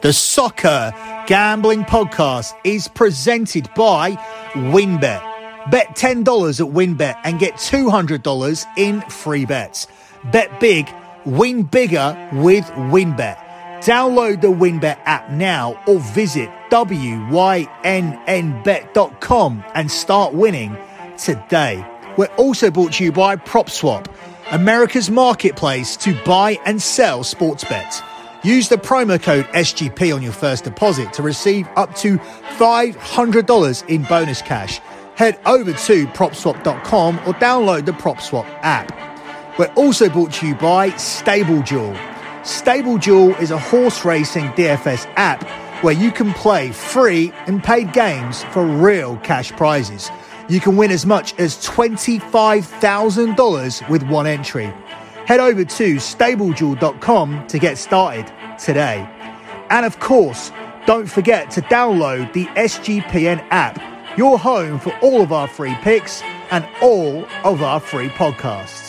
The Soccer Gambling Podcast is presented by WynnBET. Bet $10 at WynnBET and get $200 in free bets. Bet big, win bigger with WynnBET. Download the WynnBET app now or visit WYNNBet.com and start winning today. We're also brought to you by PropSwap, America's marketplace to buy and sell sports bets. Use the promo code SGP on your first deposit to receive up to $500 in bonus cash. Head over to propswap.com or download the PropSwap app. We're also brought to you by StableDuel. StableDuel is a horse racing DFS app where you can play free and paid games for real cash prizes. You can win as much as $25,000 with one entry head over to StableDuel.com to get started today. And of course, don't forget to download the SGPN app, your home for all of our free picks and all of our free podcasts.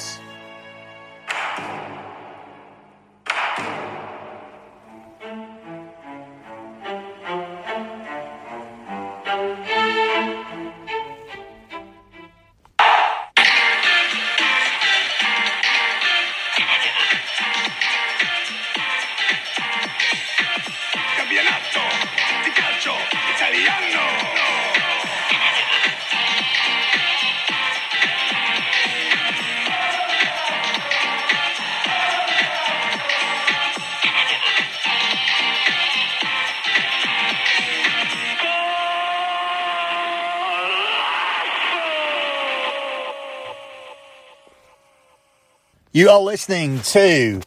You are listening to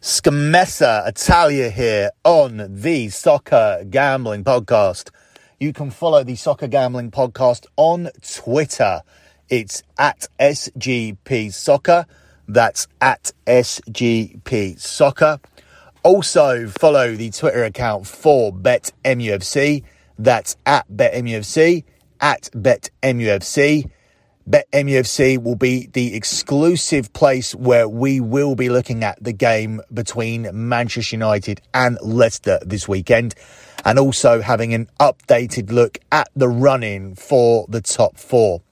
Scommessa Italia here on the Soccer Gambling Podcast. You can follow the Soccer Gambling Podcast on Twitter. It's at SGP Soccer. That's at SGP Soccer. Also, follow the Twitter account for BetMUFC. That's at BetMUFC, at BetMUFC. BetMUFC will be the exclusive place where we will be looking at the game between Manchester United and Leicester this weekend, and also having an updated look at the running for the top four.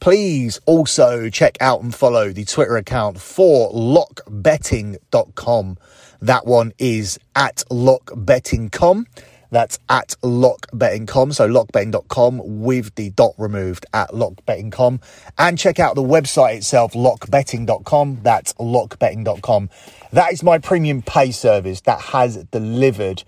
Please also check out and follow the Twitter account for lockbetting.com. That one is at lockbetting.com. That's at lockbetting.com. So lockbetting.com with the dot removed at lockbetting.com. And check out the website itself, lockbetting.com. That's lockbetting.com. That is my premium pay service that has delivered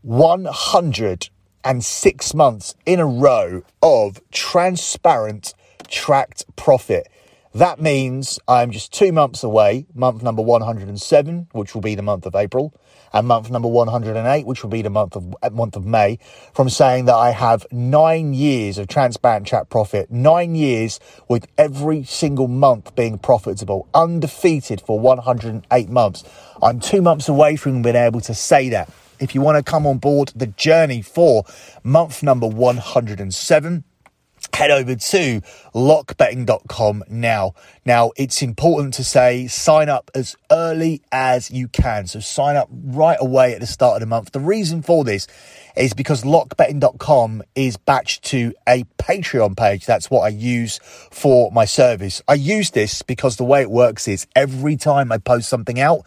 106 months in a row of transparent tracked profit. That means I'm just two months away, month number 107, which will be the month of April, and month number 108, which will be the month of uh, month of May, from saying that I have nine years of transparent Chat profit, nine years with every single month being profitable, undefeated for 108 months. I'm two months away from being able to say that. If you want to come on board the journey for month number 107, head over to lockbetting.com now. Now, it's important to say sign up as early as you can. So sign up right away at the start of the month. The reason for this is because lockbetting.com is batched to a Patreon page. That's what I use for my service. I use this because the way it works is every time I post something out,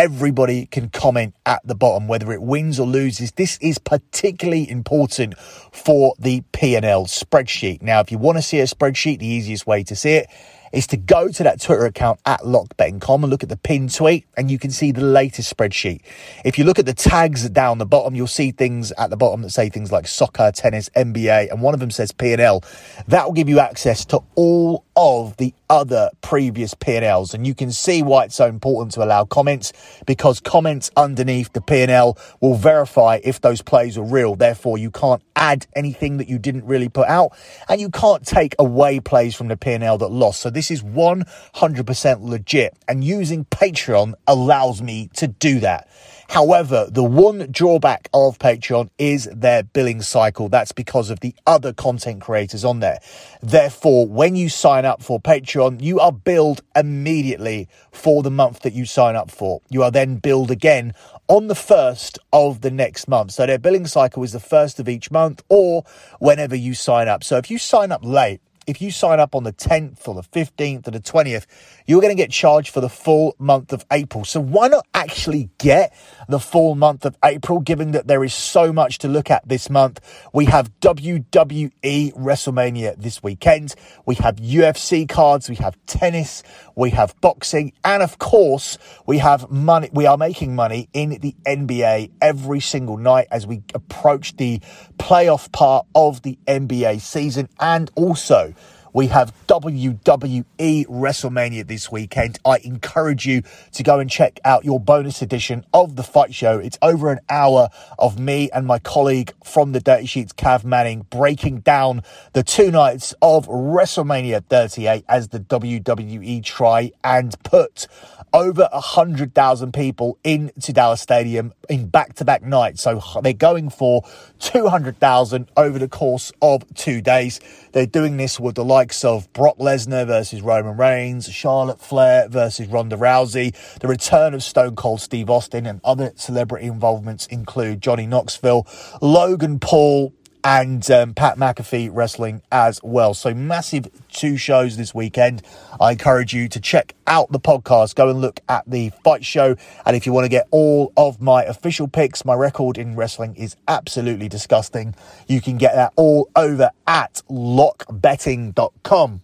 everybody can comment at the bottom whether it wins or loses. This is particularly important for the p&l spreadsheet. Now if you want to see a spreadsheet the easiest way to see it is to go to that Twitter account at lockbetting.com and look at the pinned tweet and you can see the latest spreadsheet. If you look at the tags down the bottom, you'll see things at the bottom that say things like soccer, tennis, NBA, and one of them says P&L. That will give you access to all of the other previous P&Ls and you can see why it's so important to allow comments because comments underneath the P&L will verify if those plays are real. Therefore, you can't add anything that you didn't really put out and you can't take away plays from the P&L that lost. So this is 100% legit and using Patreon allows me to do that. However, the one drawback of Patreon is their billing cycle. That's because of the other content creators on there. Therefore, when you sign up for Patreon, you are billed immediately for the month that you sign up for. You are then billed again on the first of the next month. So their billing cycle is the first of each month or whenever you sign up. So if you sign up late, if you sign up on the 10th or the 15th or the 20th, you're going to get charged for the full month of April. So why not actually get the full month of April, given that there is so much to look at this month? We have WWE WrestleMania this weekend. We have UFC cards. We have tennis. We have boxing. And of course, we have money. We are making money in the NBA every single night as we approach the playoff part of the NBA season. And also, we have WWE WrestleMania this weekend. I encourage you to go and check out your bonus edition of the fight show. It's over an hour of me and my colleague from the Dirty Sheets, Cav Manning, breaking down the two nights of WrestleMania 38 as the WWE try and put over 100,000 people into Dallas Stadium in back to back nights. So they're going for 200,000 over the course of two days. They're doing this with the likes of Brock Lesnar versus Roman Reigns, Charlotte Flair versus Ronda Rousey, the return of Stone Cold Steve Austin, and other celebrity involvements include Johnny Knoxville, Logan Paul, and um, Pat McAfee wrestling as well. So massive two shows this weekend. I encourage you to check out the podcast. Go and look at the fight show. And if you want to get all of my official picks, my record in wrestling is absolutely disgusting. You can get that all over at lockbetting.com.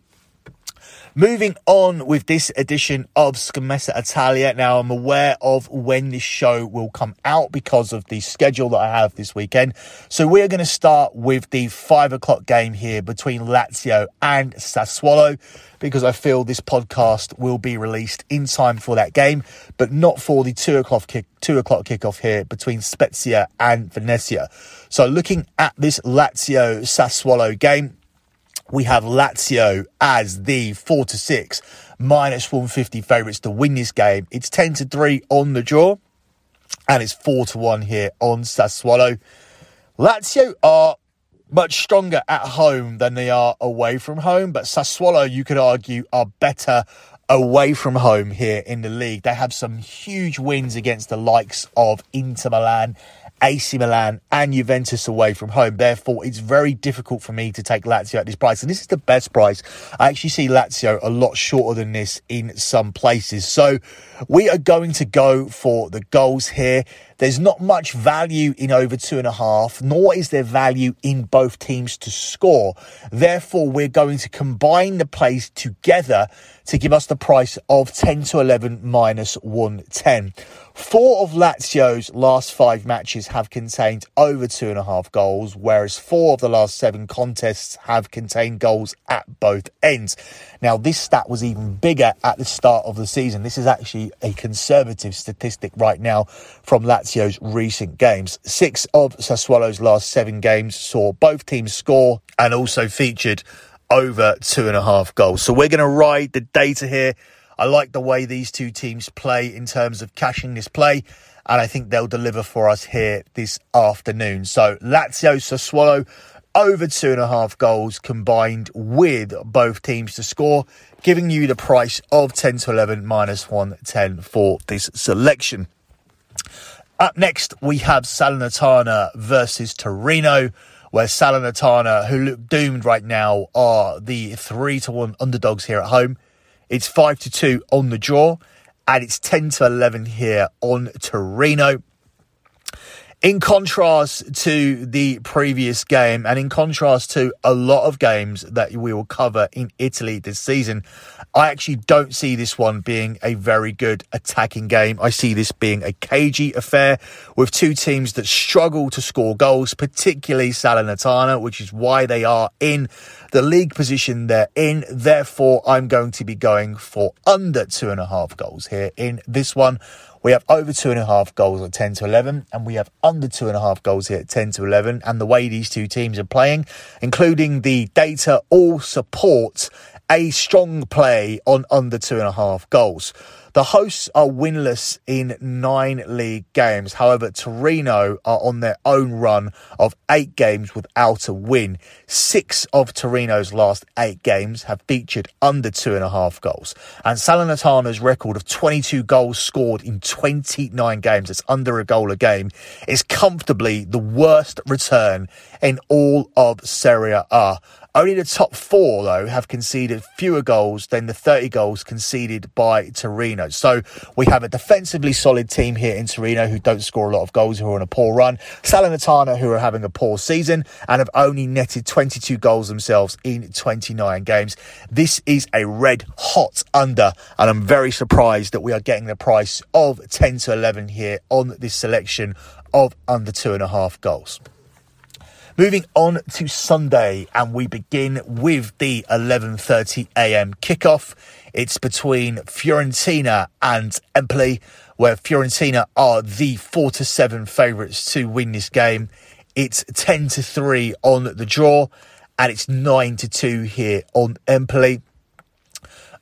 Moving on with this edition of Scommessa Italia. Now, I'm aware of when this show will come out because of the schedule that I have this weekend. So, we're going to start with the five o'clock game here between Lazio and Sassuolo because I feel this podcast will be released in time for that game, but not for the two o'clock kick, two o'clock kickoff here between Spezia and Venezia. So, looking at this Lazio Sassuolo game, we have Lazio as the 4 to 6 minus 150 favourites to win this game. It's 10 to 3 on the draw and it's 4 to 1 here on Sassuolo. Lazio are much stronger at home than they are away from home, but Sassuolo, you could argue, are better away from home here in the league. They have some huge wins against the likes of Inter Milan AC Milan and Juventus away from home. Therefore, it's very difficult for me to take Lazio at this price. And this is the best price. I actually see Lazio a lot shorter than this in some places. So we are going to go for the goals here. There's not much value in over two and a half, nor is there value in both teams to score. Therefore, we're going to combine the plays together to give us the price of 10 to 11 minus 110. Four of Lazio's last five matches have contained over two and a half goals, whereas four of the last seven contests have contained goals at both ends. Now, this stat was even bigger at the start of the season. This is actually a conservative statistic right now from Lazio's recent games. Six of Sassuolo's last seven games saw both teams score and also featured over two and a half goals. So we're going to ride the data here. I like the way these two teams play in terms of cashing this play, and I think they'll deliver for us here this afternoon. So Lazio Sassuolo over two and a half goals combined with both teams to score, giving you the price of 10 to 11 minus 110 for this selection. Up next, we have Salernitana versus Torino where Salernitana, who look doomed right now, are the three to one underdogs here at home. It's five to two on the draw, and it's ten to eleven here on Torino. In contrast to the previous game, and in contrast to a lot of games that we will cover in Italy this season, I actually don't see this one being a very good attacking game. I see this being a cagey affair with two teams that struggle to score goals, particularly Salernitana, which is why they are in the league position they're in. Therefore, I'm going to be going for under two and a half goals here in this one. We have over two and a half goals at 10 to 11, and we have under two and a half goals here at 10 to 11. And the way these two teams are playing, including the data, all support a strong play on under two and a half goals. The hosts are winless in nine league games. However, Torino are on their own run of eight games without a win. Six of Torino's last eight games have featured under two and a half goals. And Salernitana's record of 22 goals scored in 29 games, that's under a goal a game, is comfortably the worst return in all of Serie A. Only the top four, though, have conceded fewer goals than the 30 goals conceded by Torino. So we have a defensively solid team here in Torino who don't score a lot of goals, who are on a poor run. Salernitana, who are having a poor season and have only netted 22 goals themselves in 29 games. This is a red hot under, and I'm very surprised that we are getting the price of 10 to 11 here on this selection of under two and a half goals. Moving on to Sunday, and we begin with the 11:30 a.m. kickoff. It's between Fiorentina and Empoli, where Fiorentina are the four to seven favourites to win this game. It's 10 to three on the draw, and it's nine to two here on Empoli.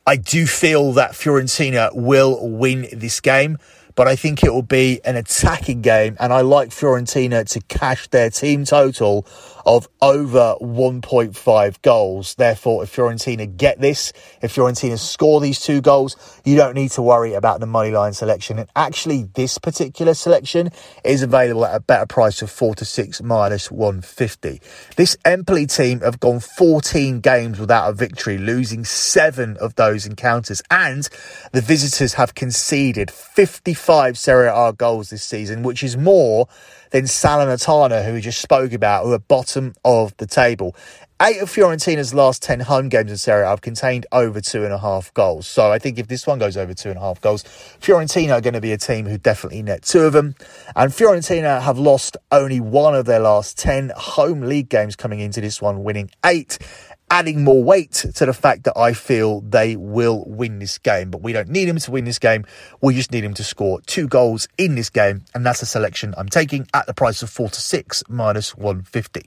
I do feel that Fiorentina will win this game but I think it will be an attacking game. And I like Fiorentina to cash their team total of over 1.5 goals. Therefore, if Fiorentina get this, if Fiorentina score these two goals, you don't need to worry about the money line selection. And actually, this particular selection is available at a better price of 4 to 6 minus 150. This Empoli team have gone 14 games without a victory, losing seven of those encounters. And the visitors have conceded 55 Serie A goals this season, which is more than Salernitana, who we just spoke about, who are bottom of the table. Eight of Fiorentina's last 10 home games in Serie A have contained over two and a half goals. So I think if this one goes over two and a half goals, Fiorentina are going to be a team who definitely net two of them. And Fiorentina have lost only one of their last 10 home league games coming into this one, winning eight adding more weight to the fact that I feel they will win this game. But we don't need him to win this game. We just need him to score two goals in this game. And that's a selection I'm taking at the price of 4 to 6 minus 150.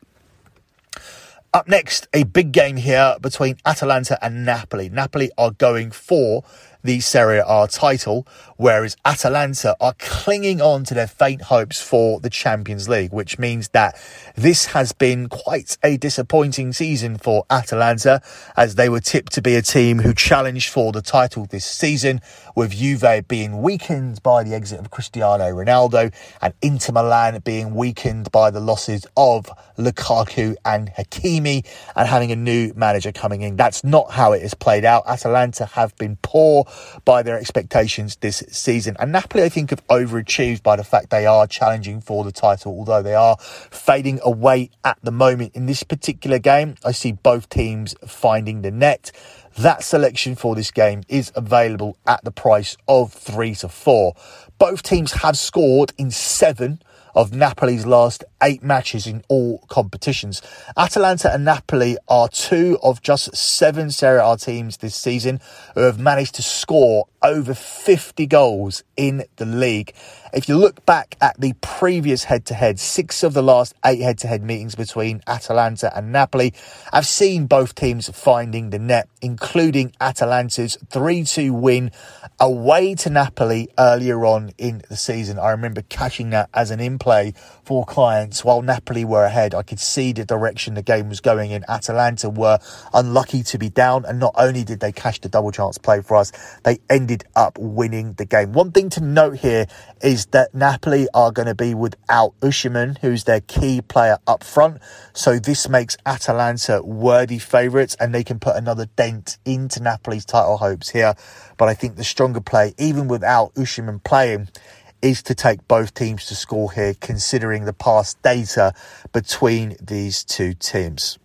Up next, a big game here between Atalanta and Napoli. Napoli are going for the Serie A title, whereas Atalanta are clinging on to their faint hopes for the Champions League, which means that this has been quite a disappointing season for Atalanta, as they were tipped to be a team who challenged for the title this season, with Juve being weakened by the exit of Cristiano Ronaldo and Inter Milan being weakened by the losses of Lukaku and Hakimi and having a new manager coming in. That's not how it has played out. Atalanta have been poor by their expectations this season. And Napoli, I think, have overachieved by the fact they are challenging for the title, although they are fading away at the moment. In this particular game, I see both teams finding the net. That selection for this game is available at the price of three to four. Both teams have scored in seven of Napoli's last eight matches in all competitions. Atalanta and Napoli are two of just seven Serie A teams this season who have managed to score over 50 goals in the league. If you look back at the previous head to head, six of the last eight head to head meetings between Atalanta and Napoli, I've seen both teams finding the net, including Atalanta's 3 2 win away to Napoli earlier on in the season. I remember catching that as an in play for clients while Napoli were ahead. I could see the direction the game was going in. Atalanta were unlucky to be down, and not only did they cash the double chance play for us, they ended up winning the game. One thing to note here is that Napoli are going to be without Osimhen, who's their key player up front. So this makes Atalanta worthy favourites, and they can put another dent into Napoli's title hopes here. But I think the stronger play, even without Osimhen playing, is to take both teams to score here, considering the past data between these two teams.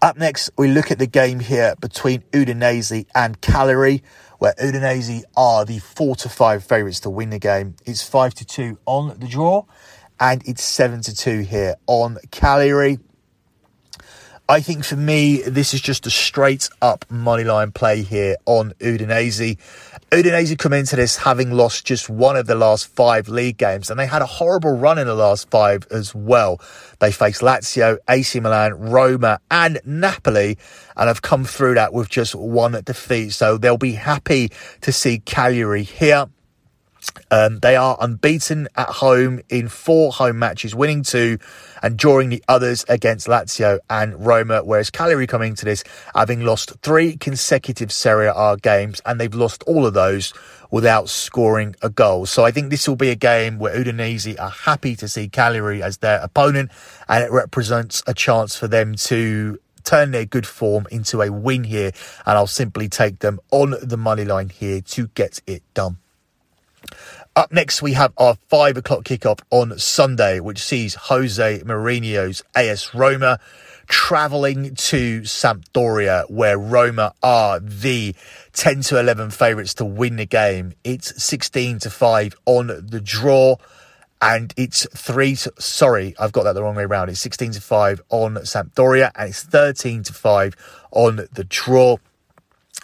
Up next, we look at the game here between Udinese and Cagliari, where Udinese are the four to five favourites to win the game. It's five to two on the draw, and it's seven to two here on Cagliari. I think for me, this is just a straight up money line play here on Udinese. Udinese come into this having lost just one of the last five league games, and they had a horrible run in the last five as well. They faced Lazio, AC Milan, Roma, and Napoli, and have come through that with just one defeat. So they'll be happy to see Cagliari here. Um, they are unbeaten at home in four home matches, winning two and drawing the others against Lazio and Roma. Whereas Cagliari coming to this having lost three consecutive Serie A games and they've lost all of those without scoring a goal. So I think this will be a game where Udinese are happy to see Cagliari as their opponent and it represents a chance for them to turn their good form into a win here. And I'll simply take them on the money line here to get it done. Up next, we have our five o'clock kickoff on Sunday, which sees Jose Mourinho's AS Roma travelling to Sampdoria, where Roma are the 10 to 11 favourites to win the game. It's 16 to 5 on the draw. And it's three to, sorry, I've got that the wrong way around. It's 16 to 5 on Sampdoria and it's 13 to 5 on the draw.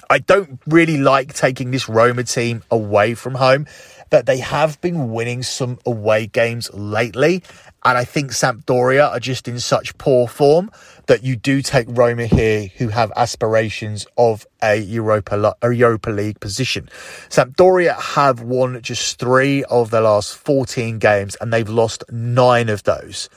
I don't really like taking this Roma team away from home that they have been winning some away games lately. And I think Sampdoria are just in such poor form that you do take Roma here, who have aspirations of a Europa, a Europa League position. Sampdoria have won just three of their last 14 games, and they've lost nine of those.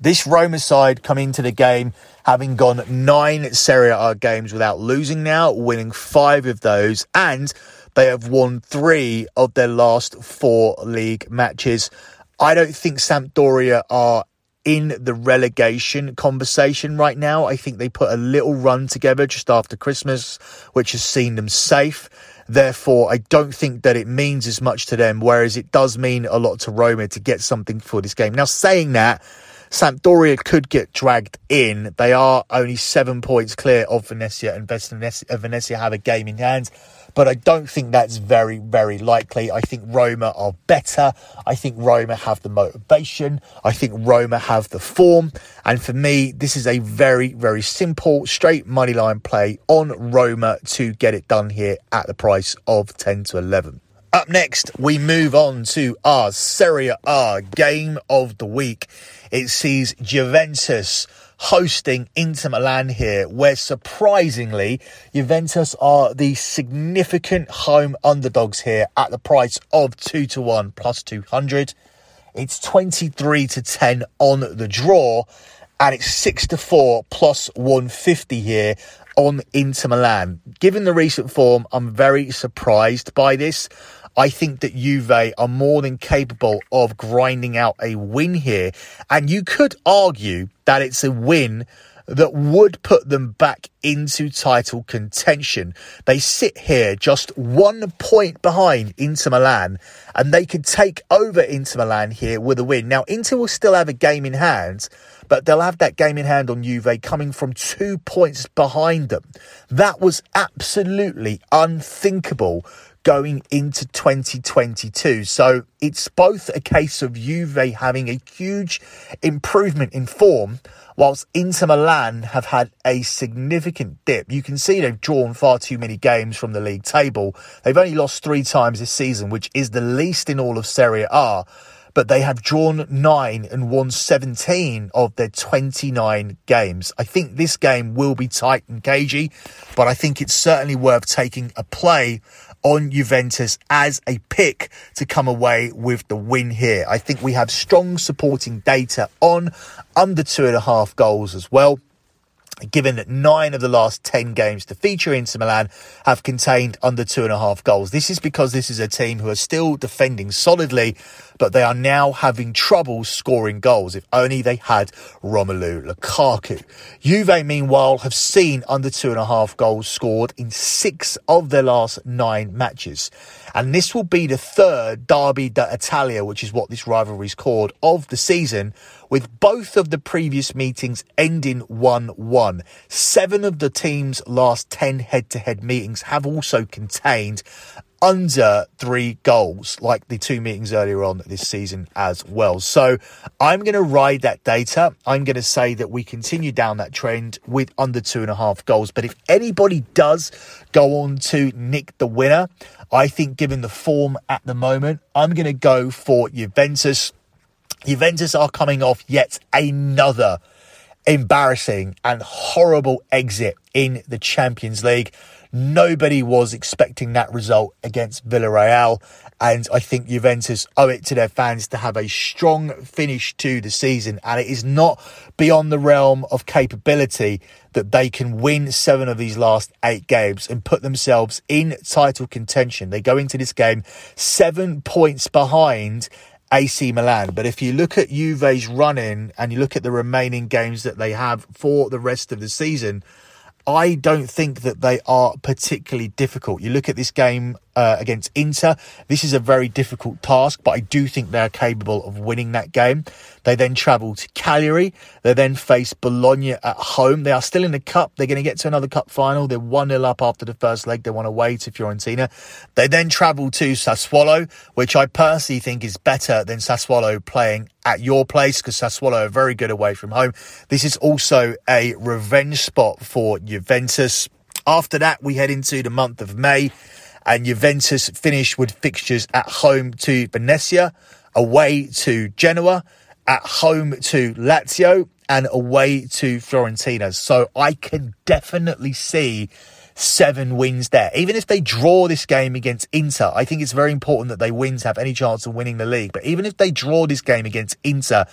This Roma side come into the game having gone nine Serie A games without losing now, winning five of those, and they have won three of their last four league matches. I don't think Sampdoria are in the relegation conversation right now. I think they put a little run together just after Christmas, which has seen them safe. Therefore, I don't think that it means as much to them, whereas it does mean a lot to Roma to get something for this game. Now, saying that, Sampdoria could get dragged in. They are only seven points clear of Venezia, and Venezia have a game in hand but I don't think that's very, very likely. I think Roma are better. I think Roma have the motivation. I think Roma have the form. And for me, this is a very, very simple, straight money line play on Roma to get it done here at the price of 10 to 11. Up next, we move on to our Serie A game of the week. It sees Juventus hosting Inter Milan here, where surprisingly, Juventus are the significant home underdogs here at the price of 2 to 1 plus 200. It's 23 to 10 on the draw, and it's 6 to 4 plus 150 here on Inter Milan. Given the recent form, I'm very surprised by this. I think that Juve are more than capable of grinding out a win here. And you could argue that it's a win that would put them back into title contention. They sit here just one point behind Inter Milan and they could take over Inter Milan here with a win. Now, Inter will still have a game in hand, but they'll have that game in hand on Juve coming from two points behind them. That was absolutely unthinkable going into 2022. So it's both a case of Juve having a huge improvement in form, whilst Inter Milan have had a significant dip. You can see they've drawn far too many games from the league table. They've only lost three times this season, which is the least in all of Serie A but they have drawn nine and won 17 of their 29 games. I think this game will be tight and cagey, but I think it's certainly worth taking a play on Juventus as a pick to come away with the win here. I think we have strong supporting data on under two and a half goals as well given that nine of the last 10 games to feature Inter Milan have contained under two and a half goals. This is because this is a team who are still defending solidly, but they are now having trouble scoring goals. If only they had Romelu Lukaku. Juve, meanwhile, have seen under two and a half goals scored in six of their last nine matches. And this will be the third Derby d'Italia, which is what this rivalry is called, of the season, with both of the previous meetings ending 1-1. Seven of the team's last 10 head-to-head meetings have also contained under three goals, like the two meetings earlier on this season as well. So I'm going to ride that data. I'm going to say that we continue down that trend with under two and a half goals. But if anybody does go on to nick the winner, I think given the form at the moment, I'm going to go for Juventus. Juventus are coming off yet another embarrassing and horrible exit in the Champions League. Nobody was expecting that result against Villarreal. And I think Juventus owe it to their fans to have a strong finish to the season. And it is not beyond the realm of capability that they can win seven of these last eight games and put themselves in title contention. They go into this game seven points behind AC Milan. But if you look at Juve's running and you look at the remaining games that they have for the rest of the season, I don't think that they are particularly difficult. You look at this game uh, against Inter, this is a very difficult task, but I do think they're capable of winning that game. They then travel to Cagliari. They then face Bologna at home. They are still in the cup. They're going to get to another cup final. They're 1 0 up after the first leg. They want to wait to Fiorentina. They then travel to Sassuolo, which I personally think is better than Sassuolo playing at your place because Sassuolo are very good away from home. This is also a revenge spot for Juventus. After that, we head into the month of May and Juventus finish with fixtures at home to Venezia, away to Genoa, at home to Lazio, and away to Fiorentina. So I can definitely see seven wins there. Even if they draw this game against Inter, I think it's very important that they win to have any chance of winning the league. But even if they draw this game against Inter,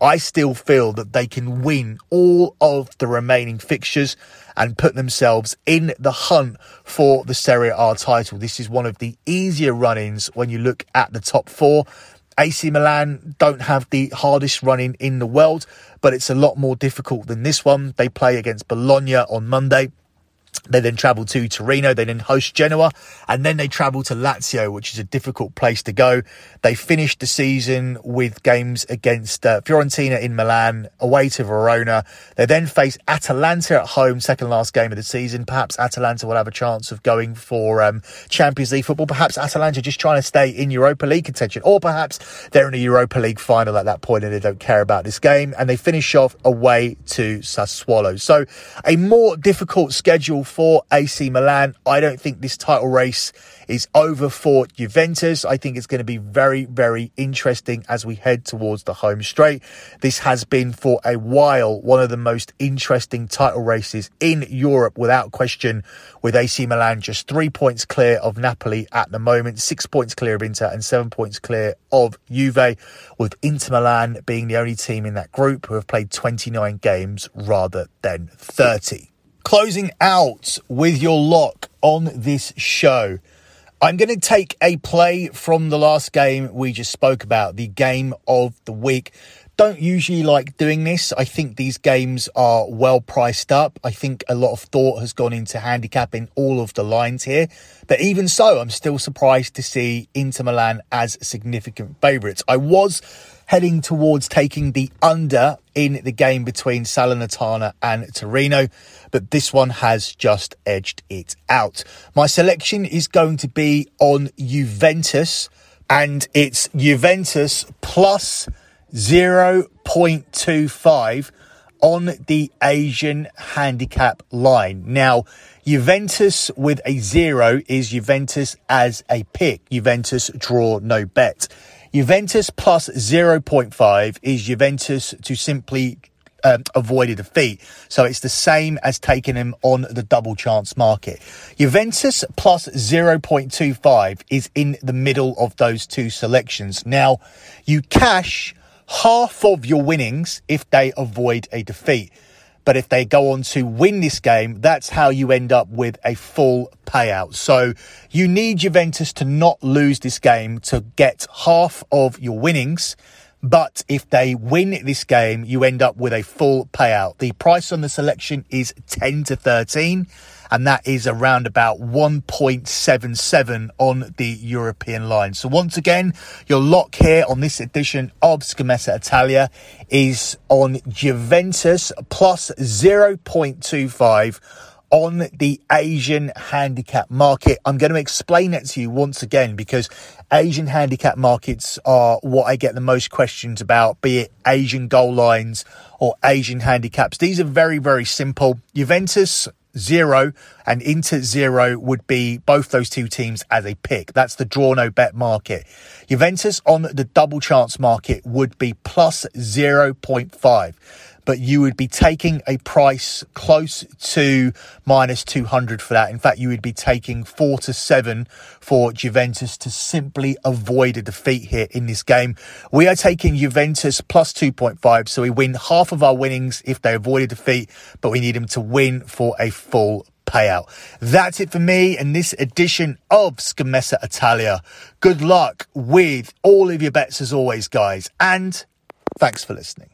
I still feel that they can win all of the remaining fixtures and put themselves in the hunt for the Serie A title. This is one of the easier run-ins when you look at the top four. AC Milan don't have the hardest running in the world, but it's a lot more difficult than this one. They play against Bologna on Monday. They then travel to Torino, they then host Genoa, and then they travel to Lazio, which is a difficult place to go. They finished the season with games against uh, Fiorentina in Milan, away to Verona. They then face Atalanta at home, second last game of the season. Perhaps Atalanta will have a chance of going for um, Champions League football. Perhaps Atalanta just trying to stay in Europa League contention, or perhaps they're in a Europa League final at that point and they don't care about this game. And they finish off away to Sassuolo. So a more difficult schedule for AC Milan. I don't think this title race is over for Juventus. I think it's going to be very, very interesting as we head towards the home straight. This has been for a while one of the most interesting title races in Europe without question with AC Milan just three points clear of Napoli at the moment, six points clear of Inter and seven points clear of Juve with Inter Milan being the only team in that group who have played 29 games rather than 30 closing out with your lock on this show. I'm going to take a play from the last game we just spoke about, the game of the week. Don't usually like doing this. I think these games are well priced up. I think a lot of thought has gone into handicapping all of the lines here. But even so, I'm still surprised to see Inter Milan as significant favourites. I was heading towards taking the under in the game between Salernitana and Torino, but this one has just edged it out. My selection is going to be on Juventus, and it's Juventus plus 0.25 on the Asian handicap line. Now, Juventus with a zero is Juventus as a pick. Juventus draw no bet. Juventus plus 0.5 is Juventus to simply um, avoid a defeat. So it's the same as taking him on the double chance market. Juventus plus 0.25 is in the middle of those two selections. Now, you cash half of your winnings if they avoid a defeat. But if they go on to win this game, that's how you end up with a full payout. So you need Juventus to not lose this game to get half of your winnings. But if they win this game, you end up with a full payout. The price on the selection is 10 to 13 and that is around about 1.77 on the European line. So once again, your lock here on this edition of Scommessa Italia is on Juventus plus 0.25 on the Asian handicap market. I'm going to explain it to you once again because Asian handicap markets are what I get the most questions about, be it Asian goal lines or Asian handicaps. These are very, very simple. Juventus zero and Inter zero would be both those two teams as a pick. That's the draw no bet market. Juventus on the double chance market would be plus 0.5 but you would be taking a price close to minus 200 for that. In fact, you would be taking four to seven for Juventus to simply avoid a defeat here in this game. We are taking Juventus plus 2.5, so we win half of our winnings if they avoid a defeat, but we need them to win for a full payout. That's it for me and this edition of Scommessa Italia. Good luck with all of your bets as always, guys, and thanks for listening.